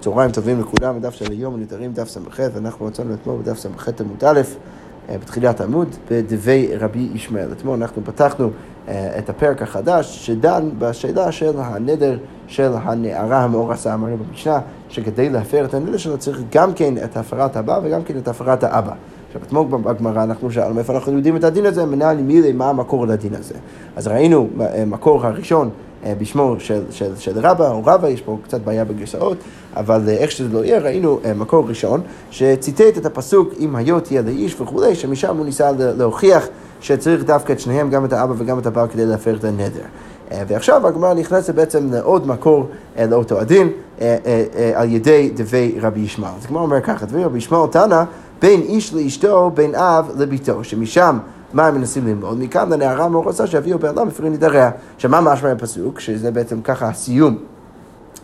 צהריים טובים לכולם, בדף של היום הנדרים דף ס"ח, ואנחנו רצינו אתמול בדף ס"ח עמוד א', אה, בתחילת העמוד, בדבי רבי ישמעאל. אתמול אנחנו פתחנו אה, את הפרק החדש שדן בשאלה של הנדר של הנערה המאורסה, אמרנו במשנה, שכדי להפר את הנדר שלו צריך גם כן את הפרת הבא וגם כן את הפרת האבא. עכשיו, אתמול בגמרא אנחנו שאלנו מאיפה אנחנו יודעים את הדין הזה, מנהל מילי, מה המקור לדין הזה. אז ראינו, אה, מקור הראשון אה, בשמו של, של, של רבא או רבא, יש פה קצת בעיה בגרסאות, אבל אה, איך שזה לא יהיה, ראינו מקור ראשון שציטט את הפסוק אם היו תהיה לאיש וכולי, שמשם הוא ניסה להוכיח שצריך דווקא את שניהם, גם את האבא וגם את הבעל, כדי להפר את הנדר. ועכשיו הגמרא נכנסת בעצם לעוד מקור לאותו הדין על ידי דבי רבי ישמעאל. אז הגמרא אומר ככה, דבי רבי ישמעאל תנא בין איש לאשתו, בין אב לביתו, שמשם מה הם מנסים ללמוד? מכאן לנערה מאוד רוצה שיביאו בעלה מפרי נדריה. עכשיו מה משמע הפסוק? שזה בעצם ככה הסיום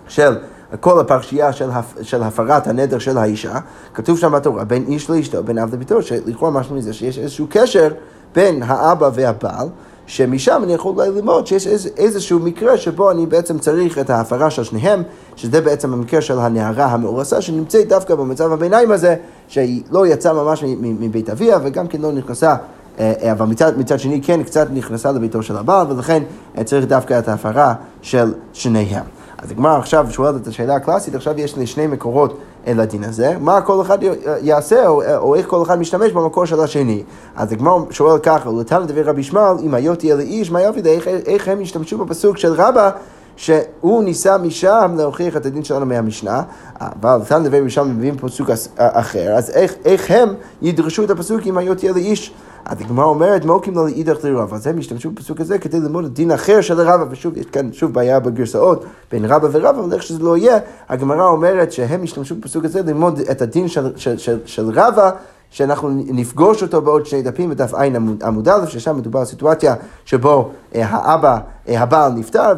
של כל הפרשייה של, הפ... של הפרת הנדר של האישה, כתוב שם בתורה, בין איש לאשתו, בין אב לביתו, שלכאורה משמע מזה שיש איזשהו קשר בין האבא והבעל. שמשם אני יכול אולי ללמוד שיש איז, איזשהו מקרה שבו אני בעצם צריך את ההפרה של שניהם, שזה בעצם המקרה של הנערה המאורסה שנמצאת דווקא במצב הביניים הזה, שהיא לא יצאה ממש מבית אביה וגם כן לא נכנסה אה, אה, אבל מצד, מצד שני כן קצת נכנסה לביתו של הבעל, ולכן אה, צריך דווקא את ההפרה של שניהם. אז הגמרא עכשיו שואלת את השאלה הקלאסית, עכשיו יש לי שני מקורות לדין הזה, מה כל אחד יעשה, או, או איך כל אחד משתמש במקור של השני. אז הגמרא שואל ככה, ולתן לדבר רבי ישמעאל, אם היו תהיה לאיש, מה יביא איך, איך הם ישתמשו בפסוק של רבא, שהוא ניסה משם להוכיח את הדין שלנו מהמשנה, אבל לתן לדבר משם מביאים פסוק אחר, אז איך, איך הם ידרשו את הפסוק אם היו תהיה לאיש? אז הגמרא אומרת, מוקים לו לאידך לרב, אז הם השתמשו בפסוק הזה כדי ללמוד דין אחר של רבא, ושוב, יש כאן שוב בעיה בגרסאות בין רבא ורבא, אבל איך שזה לא יהיה, הגמרא אומרת שהם השתמשו בפסוק הזה ללמוד את הדין של, של, של, של רבא. שאנחנו נפגוש אותו בעוד שני דפים בדף ע' עמוד א', ששם מדובר על סיטואציה שבו אה, האבא, אה, הבעל נפטר,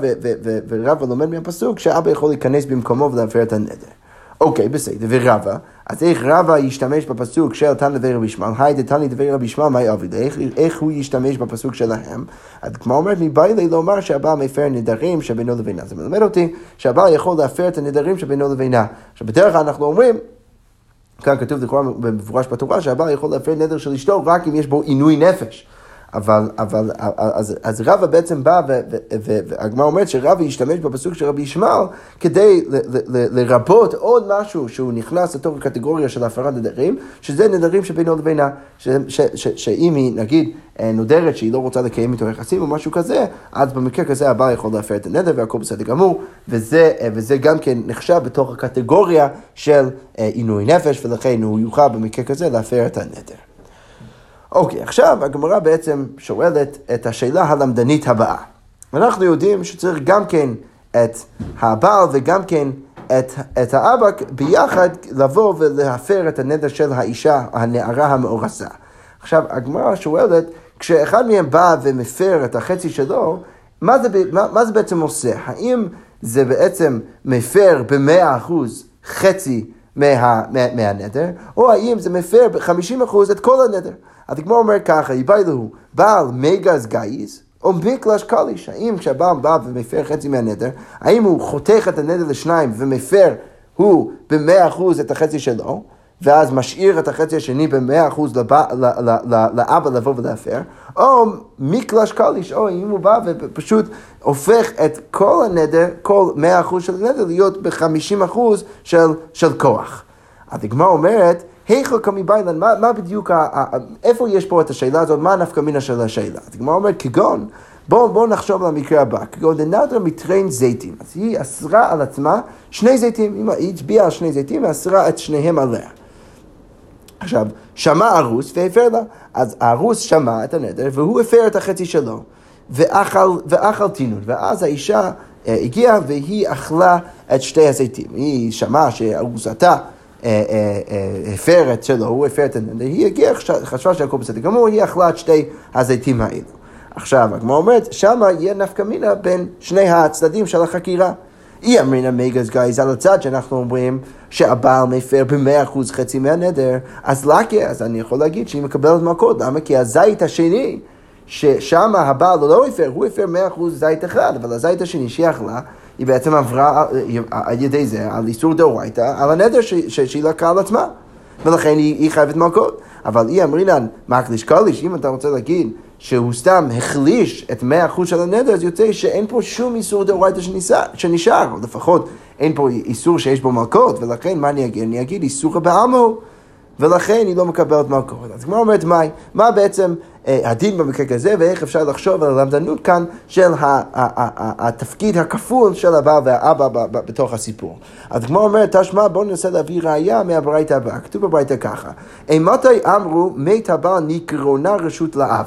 ורבא לומד מהפסוק שאבא יכול להיכנס במקומו ולהפר את הנדר. אוקיי, בסדר, ורבא, אז איך רבא ישתמש בפסוק של תנא דבי רבי ישמעאל, היי דתנא דבי רבי ישמעאל, מה יעביד? איך, הוא ישתמש בפסוק שלהם? אז כמו אומרת, מבא לי לומר שהבעל מפר נדרים שבינו לבינה. זה מלמד אותי שהבעל יכול להפר את הנדרים שבינו לבינה. עכשיו, בדרך כלל אנחנו אומרים, כאן כתוב לכאורה במפורש בתורה שהבעל יכול להפר נדר של אשתו רק אם יש בו עינוי נפש. אבל, אבל אז, אז רבא בעצם בא, והגמרא אומרת שרבא ישתמש בפסוק של רבי ישמעאל כדי ל, ל, ל, לרבות עוד משהו שהוא נכנס לתוך הקטגוריה של הפרת נדרים, שזה נדרים שבינו לבינה, שאם היא נגיד אה, נודרת שהיא לא רוצה לקיים איתו יחסים או משהו כזה, אז במקרה כזה הבעל יכול להפר את הנדר והכל בסדר גמור, וזה, אה, וזה גם כן נחשב בתוך הקטגוריה של אה, עינוי נפש, ולכן הוא יוכל במקרה כזה להפר את הנדר. אוקיי, עכשיו הגמרא בעצם שואלת את השאלה הלמדנית הבאה. אנחנו יודעים שצריך גם כן את הבעל וגם כן את, את האבא ביחד לבוא ולהפר את הנדר של האישה, הנערה המאורסה. עכשיו, הגמרא שואלת, כשאחד מהם בא ומפר את החצי שלו, מה זה, מה, מה זה בעצם עושה? האם זה בעצם מפר במאה אחוז חצי מה, מה, מהנדר, או האם זה מפר ב-50% את כל הנדר. אז הגמור אומר ככה, יבאי לו, בעל מגז גייז, או מקלש קליש, האם כשהבעל בא ומפר חצי מהנדר, האם הוא חותך את הנדר לשניים ומפר הוא במאה אחוז את החצי שלו, ואז משאיר את החצי השני במאה אחוז לאבא לבוא ולהפר, או מקלש קליש, או אם הוא בא ופשוט הופך את כל הנדר, כל מאה אחוז של הנדר, להיות בחמישים אחוז של, של כוח. אז הגמרא אומרת, היכו כמיביילן, מה, מה בדיוק, ה, ה, איפה יש פה את השאלה הזאת, מה הנפקא מינה של השאלה? הגמרא אומרת, כגון, בואו בוא נחשוב על המקרה הבא, כגון דנדרה מטרין זיתים, אז היא אסרה על עצמה שני זיתים, היא הצביעה על שני זיתים ואסרה את שניהם עליה. עכשיו, שמע ארוס והפר לה, אז הארוס שמע את הנדר והוא הפר את החצי שלו, ואכל, ואכל תינון, ואז האישה אה, הגיעה והיא אכלה את שתי הזיתים. היא שמעה שארוסתה אה, אה, הפר את שלו, הוא הפר את הנדר, היא הגיעה, חשבה שהכל בסדר גמור, היא אכלה את שתי הזיתים האלו. עכשיו, הגמרא אומרת, שמה יהיה נפקא מינה בין שני הצדדים של החקירה. אי אמרינא מגז גייז על הצד שאנחנו אומרים שהבעל מפר במאה אחוז חצי מהנדר, אז לקיה, אז אני יכול להגיד שהיא מקבלת מכות, למה? כי הזית השני, ששם הבעל לא הפר, הוא הפר מאה אחוז זית אחד, אבל הזית השני שהיא אכלה, היא בעצם עברה על ידי זה, על איסור דאורייתא, על הנדר שהיא לקחה על עצמה. ולכן היא, היא חייבת מלכות. אבל היא אמרינן, מקליש קליש, אם אתה רוצה להגיד שהוא סתם החליש את מאה אחוז של הנדר, אז יוצא שאין פה שום איסור דאורייתא שנשאר, או לפחות אין פה איסור שיש בו מלכות, ולכן מה אני אגיד? אני אגיד איסור בעלמו. ולכן היא לא מקבלת מלכות. אז כמו אומרת, מה, מה בעצם אה, הדין במקרה כזה, ואיך אפשר לחשוב על הלמדנות כאן של התפקיד הכפול של הבעל והאבא בתוך הסיפור. אז כמו אומרת, תשמע, בואו ננסה להביא ראייה מהברייתא הבאה. כתוב בברייתא ככה, אימתי אמרו מת הבעל נקרונה רשות לאב.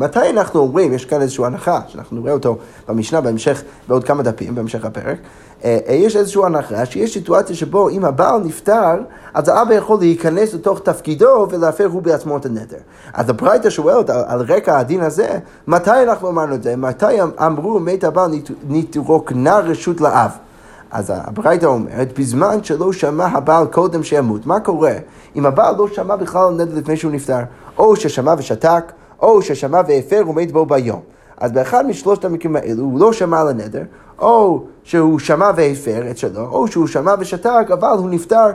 מתי אנחנו אומרים, יש כאן איזושהי הנחה, שאנחנו נראה אותו במשנה בהמשך, בעוד כמה דפים, בהמשך הפרק, אה, אה, יש איזושהי הנחה שיש סיטואציה שבו אם הבעל נפטר, אז האבא יכול להיכנס לתוך תפקידו ולהפר הוא בעצמו את הנדר. אז הברייתא שואלת על, על רקע הדין הזה, מתי אנחנו אמרנו את זה? מתי אמ-, אמרו מת הבעל נתרוקנה רשות לאב? אז הברייתא אומרת, בזמן שלא שמע הבעל קודם שימות, מה קורה אם הבעל לא שמע בכלל על נדר לפני שהוא נפטר? או ששמע ושתק, או ששמע והפר ומת בו ביום. אז באחד משלושת המקרים האלו הוא לא שמע על הנדר, או שהוא שמע והפר את שלו, או שהוא שמע ושתק, אבל הוא נפטר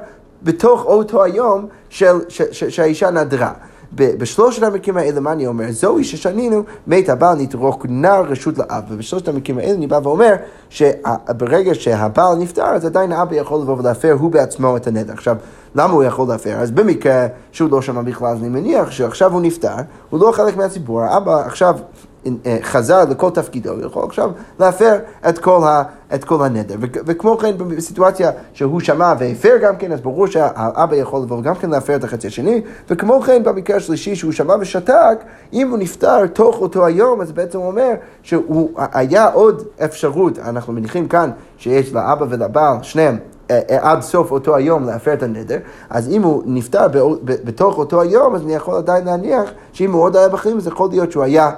בתוך אותו היום של, ש, ש, שהאישה נדרה. בשלושת המקרים האלה, מה אני אומר? זוהי ששנינו, מת הבעל נתרוקנה רשות לאב. ובשלושת המקרים האלה אני בא ואומר שברגע שהבעל נפטר, אז עדיין האבא יכול לבוא ולהפר הוא בעצמו את הנדר. עכשיו, למה הוא יכול להפר? אז במקרה שהוא לא שמע בכלל, אני מניח שעכשיו הוא נפטר, הוא לא חלק מהציבור, האבא עכשיו חזר לכל תפקידו, הוא יכול עכשיו להפר את כל, ה, את כל הנדר. וכמו כן בסיטואציה שהוא שמע והפר גם כן, אז ברור שהאבא יכול לבוא גם כן להפר את החצי השני, וכמו כן במקרה השלישי שהוא שמע ושתק, אם הוא נפטר תוך אותו היום, אז בעצם הוא אומר שהוא היה עוד אפשרות, אנחנו מניחים כאן שיש לאבא ולבעל, שניהם, אה, אה, עד סוף אותו היום להפר את הנדר, אז אם הוא נפטר בתוך אותו היום, אז אני יכול עדיין להניח שאם הוא עוד היה בחיים, אז יכול להיות שהוא היה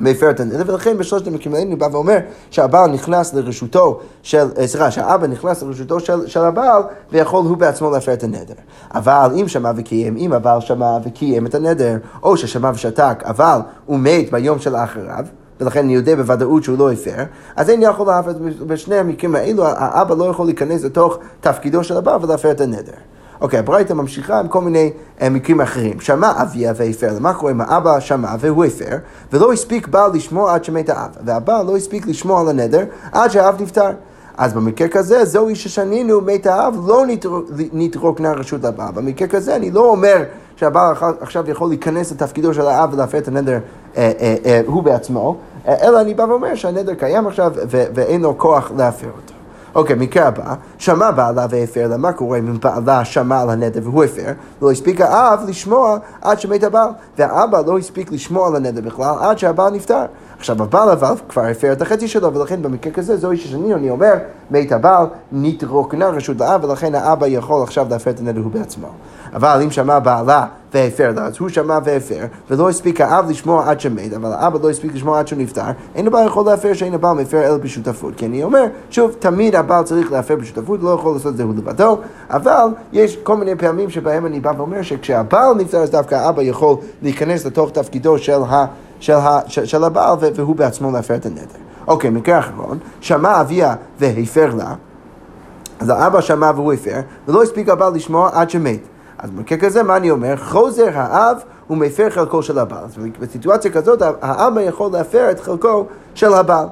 מפר את הנדר, ולכן בשלושת המקרים האלה הוא בא ואומר שהבעל נכנס לרשותו של, אה, סליחה, שהאבא נכנס לרשותו של, של הבעל, ויכול הוא בעצמו להפר את הנדר. אבל אם שמע וקיים, אם הבעל שמע וקיים את הנדר, או ששמע ושתק, אבל הוא מת ביום של אחריו, ולכן אני יודע בוודאות שהוא לא הפר, אז אין יכול להפר, בשני המקרים האלו, האבא לא יכול להיכנס לתוך תפקידו של הבעל ולהפר את הנדר. אוקיי, הברייתא ממשיכה עם כל מיני uh, מקרים אחרים. שמע אביה והפר, מה קורה אם האבא שמע והוא הפר, ולא הספיק בעל לשמוע עד שמת האב, והבעל לא הספיק לשמוע על הנדר עד שהאב נפטר. אז במקרה כזה, זוהי ששנינו מת האב, לא נתרוקנה רשות לבעל. במקרה כזה, אני לא אומר שהבעל עכשיו יכול להיכנס לתפקידו של האב ולהפר את הנדר אה, אה, אה, הוא בעצמו, אה, אלא אני בא ואומר שהנדר קיים עכשיו ואין לו כוח להפר אותו. אוקיי, מקרה הבא, שמע בעלה והפר לה, מה קורה אם בעלה שמע על הנדר והוא הפר? לא הספיק האב לשמוע עד שמת הבעל, והאבא לא הספיק לשמוע על הנדר בכלל עד שהבעל נפטר. עכשיו הבעל אבל כבר הפר את החצי שלו, ולכן במקרה כזה זוהי ששני, אני אומר, מת הבעל נתרוקנה רשות לאב, ולכן האבא יכול עכשיו להפר את הנדר הוא בעצמו. אבל אם שמע בעלה והפר לה, אז הוא שמע והפר, ולא הספיק האב לשמוע עד שמת, אבל האבא לא הספיק לשמוע עד שהוא נפטר, אין הבעל יכול להפר שאין הבעל מפר אלא בשותפות. כי אני אומר, שוב, תמיד הבעל צריך להפר בשותפות, לא יכול לעשות את זה הוא לבדו, אבל יש כל מיני פעמים שבהם אני בא ואומר שכשהבעל נפטר, אז דווקא האבא יכול להיכנס לתוך תפקידו של ה... של, ה, של, של הבעל והוא בעצמו להפר את הנדר. אוקיי, מקרה אחרון, שמע אביה והפר לה, אז האבא שמע והוא הפר, ולא הספיק הבעל לשמוע עד שמת. אז במקרה כזה, מה אני אומר? חוזר האב הוא מפר חלקו של הבעל. אז בסיטואציה כזאת, האבא יכול להפר את חלקו של הבעל.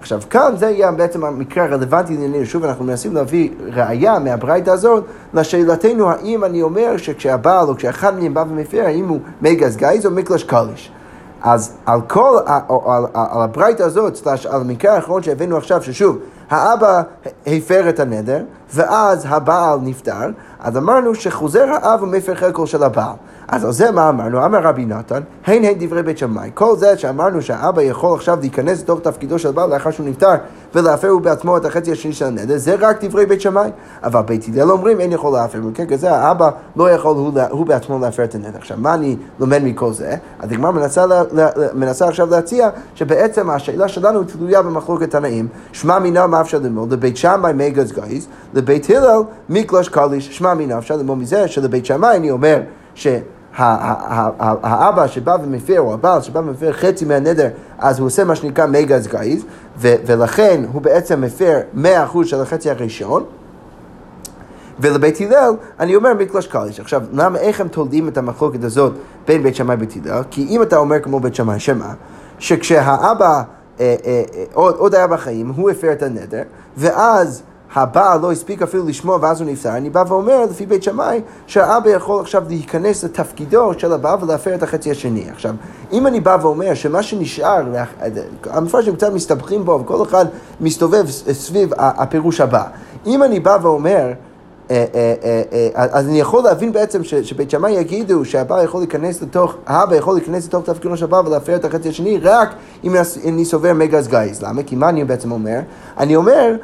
עכשיו, כאן זה יהיה בעצם המקרה הרלוונטי לענייני שוב, אנחנו מנסים להביא ראייה מהברייתא הזאת לשאלתנו האם אני אומר שכשהבעל או כשאחד מהם בא ומפר, האם הוא מגז גייז או מקלש קליש. אז על כל, על, על, על הברייתא הזאת, סלש, על המקרה האחרון שהבאנו עכשיו, ששוב, האבא הפר את הנדר, ואז הבעל נפטר, אז אמרנו שחוזר האב ומפר חלקו של הבעל. אז על זה מה אמרנו? אמר רבי נתן, הן הן דברי בית שמאי. כל זה שאמרנו שהאבא יכול עכשיו להיכנס לתוך תפקידו של הבעל לאחר שהוא נפטר ולהפר הוא בעצמו את החצי השני של הנדר, זה רק דברי בית שמאי. אבל בית הלל אומרים אין יכול להפר. במקרה כזה האבא לא יכול הוא, הוא בעצמו להפר את הנדר. עכשיו, מה אני לומד מכל זה? הגמרא מנסה, לה, מנסה עכשיו להציע שבעצם השאלה שלנו תלויה במחלוקת תנאים. שמע מינה מה אפשר ללמוד? לבית שמאי מגז גייז, לבית הלל מיקלוש קליש. שמע מינה אפשר ללמוד מזה שלבית שמאי אני אומר ש... האבא שבא ומפר, או הבעל שבא ומפר חצי מהנדר, אז הוא עושה מה שנקרא מגז גייז, ולכן הוא בעצם מפר 100% של החצי הראשון. ולבית הלל, אני אומר מקלש קליש. עכשיו, למה, איך הם תולדים את המחלוקת הזאת בין בית שמאי ובית הלל? כי אם אתה אומר כמו בית שמאי, שמה? שכשהאבא אה, אה, אה, עוד, עוד היה בחיים, הוא הפר את הנדר, ואז הבעל לא הספיק אפילו לשמוע ואז הוא נפטר, אני בא ואומר לפי בית שמאי שהאבא יכול עכשיו להיכנס לתפקידו של הבעל ולהפר את החצי השני. עכשיו, אם אני בא ואומר שמה שנשאר, המפרשים קצת מסתבכים בו וכל אחד מסתובב סביב הפירוש הבא. אם אני בא ואומר אה, אה, אה, אז אני יכול להבין בעצם שבית שמאי יגידו שהבעל יכול להיכנס לתוך, האבא יכול להיכנס לתוך תפקידו של הבעל ולהפר את החצי השני רק אם אני סובר מגז גייז. למה? כי מה אני בעצם אומר? אני אומר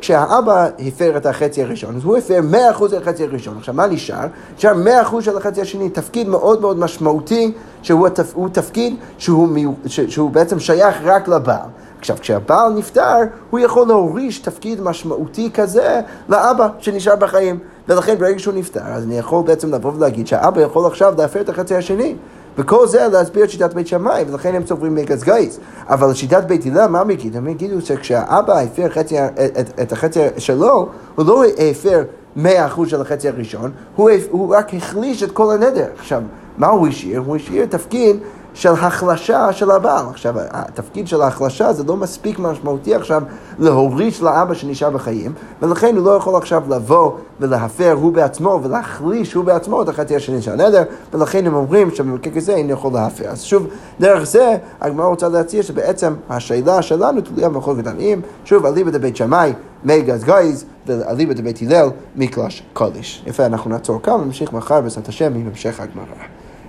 כשהאבא הפר את החצי הראשון, אז הוא הפר 100% של החצי הראשון. עכשיו, מה נשאר? נשאר 100% של החצי השני, תפקיד מאוד מאוד משמעותי, שהוא תפקיד שהוא, שהוא בעצם שייך רק לבעל. עכשיו, כשהבעל נפטר, הוא יכול להוריש תפקיד משמעותי כזה לאבא שנשאר בחיים. ולכן ברגע שהוא נפטר, אז אני יכול בעצם לבוא ולהגיד שהאבא יכול עכשיו להפר את החצי השני. וכל זה להסביר את שיטת בית שמאי, ולכן הם סוברים מגז גייס. אבל שיטת בית הלל, מה הם יגידו? הם יגידו שכשהאבא הפר חצי, את, את החצי שלו, הוא לא הפר מאה אחוז של החצי הראשון, הוא, הוא רק החליש את כל הנדר. עכשיו, מה הוא השאיר? הוא השאיר תפקיד של החלשה של הבעל. עכשיו, התפקיד של ההחלשה זה לא מספיק משמעותי עכשיו להוריש לאבא שנשאר בחיים, ולכן הוא לא יכול עכשיו לבוא ולהפר הוא בעצמו ולהחליש הוא בעצמו את החצי השני של הנדר, ולכן הם אומרים שבמקרה כזה אין יכול להפר. אז שוב, דרך זה הגמרא רוצה להציע שבעצם השאלה שלנו תלויה במחלוקת עניים, שוב, אליבא דבית שמאי, מי גז גייז, ואליבא דבית הלל, מקלש קודש. יפה, אנחנו נעצור כאן ונמשיך מחר בעזרת השם עם המשך הגמרא.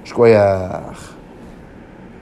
שכוייח.